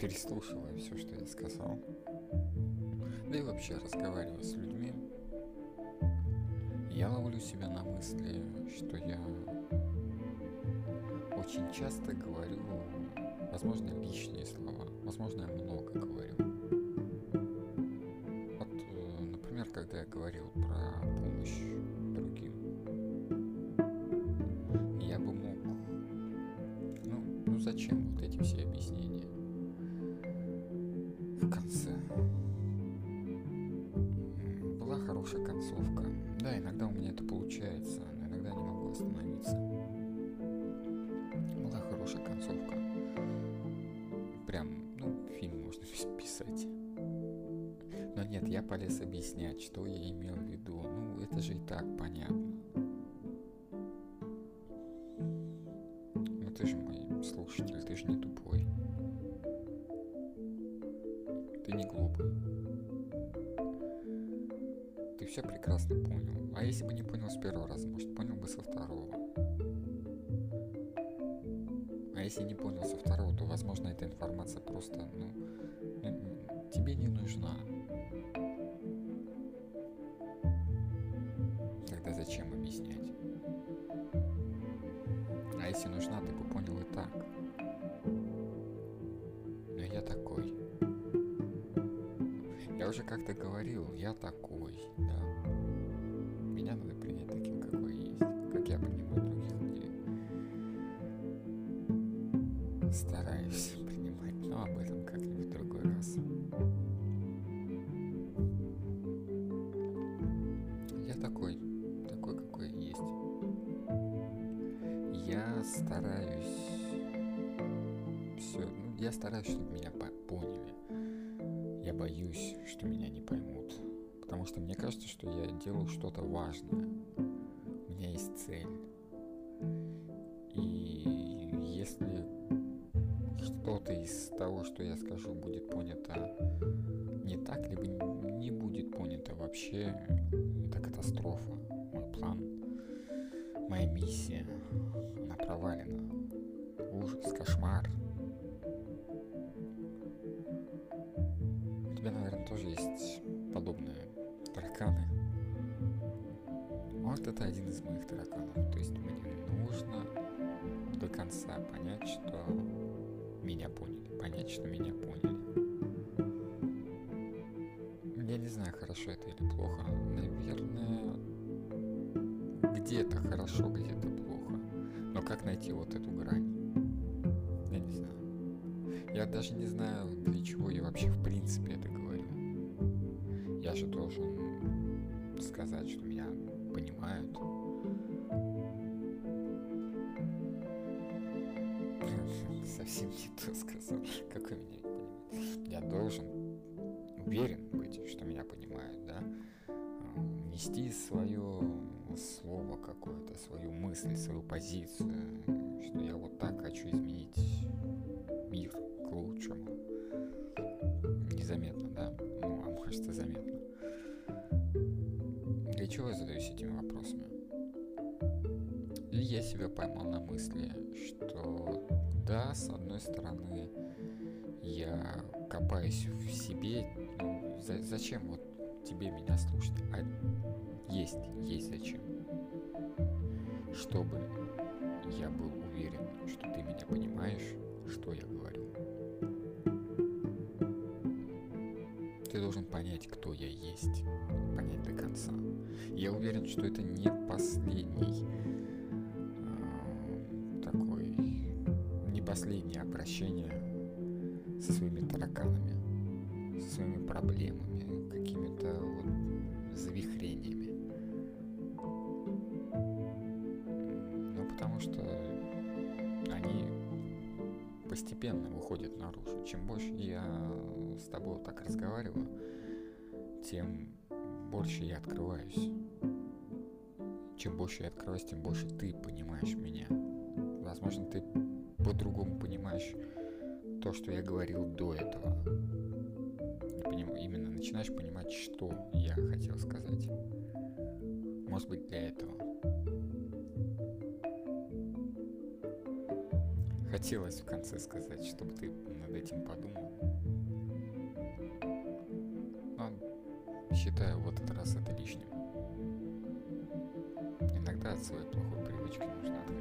переслушивая все, что я сказал. Да и вообще разговаривая с людьми, я ловлю себя на мысли, что я очень часто говорю, возможно, лишние слова, возможно, я много говорю. Вот, э, например, когда я говорил про помощь другим, я бы мог, ну, ну зачем вот эти все объяснения? Конце была хорошая концовка. Да, иногда у меня это получается, но иногда не могу остановиться. Была хорошая концовка. Прям, ну, фильм можно писать. Но нет, я полез объяснять, что я имел в виду. Ну, это же и так понятно. Все прекрасно понял. А если бы не понял с первого раза, может понял бы со второго. А если не понял со второго, то, возможно, эта информация просто, ну, тебе не нужна. Тогда зачем объяснять? Уже как-то говорил, я такой, да. Меня надо принять таким, какой есть. Как я принимаю других людей. Стараюсь принимать, но об этом как-нибудь в другой раз. Я такой, такой, какой есть. Я стараюсь все, ну, я стараюсь, чтобы меня поняли. Я боюсь, что меня не поймут. Потому что мне кажется, что я делаю что-то важное. У меня есть цель. И если что-то из того, что я скажу, будет понято не так, либо не будет понято вообще, это катастрофа. Мой план, моя миссия, она провалена. Ужас, кошмар. Тебя, наверное, тоже есть подобные тараканы. Вот это один из моих тараканов. То есть мне нужно до конца понять, что меня поняли. Понять, что меня поняли. Я не знаю, хорошо это или плохо. Наверное, где-то хорошо, где-то плохо. Но как найти вот эту грань? Я не знаю. Я даже не знаю, для чего я вообще в принципе это говорю. Я же должен сказать, что меня понимают. Совсем не то сказал. Как у меня понимают? Я должен уверен быть, что меня понимают, да? Нести свое слово какое-то, свою мысль, свою позицию, что я вот так хочу изменить мир лучшему. Незаметно, да? Ну, а может и заметно. Для чего я задаюсь этими вопросами? И я себя поймал на мысли, что да, с одной стороны, я копаюсь в себе, ну, за, зачем вот тебе меня слушать? А есть, есть зачем. Чтобы я был уверен, что ты меня понимаешь, что я говорю. Должен понять, кто я есть, понять до конца. Я уверен, что это не последний э, такой, не последнее обращение со своими тараканами, со своими проблемами, какими-то вот завихрениями. Ну, потому что постепенно выходят наружу. Чем больше я с тобой так разговариваю, тем больше я открываюсь. Чем больше я открываюсь, тем больше ты понимаешь меня. Возможно, ты по-другому понимаешь то, что я говорил до этого. Именно начинаешь понимать, что я хотел сказать. Может быть, для этого. Хотелось в конце сказать, чтобы ты над этим подумал. Но считаю в этот раз это лишним. Иногда от своей плохой привычки нужно отходить.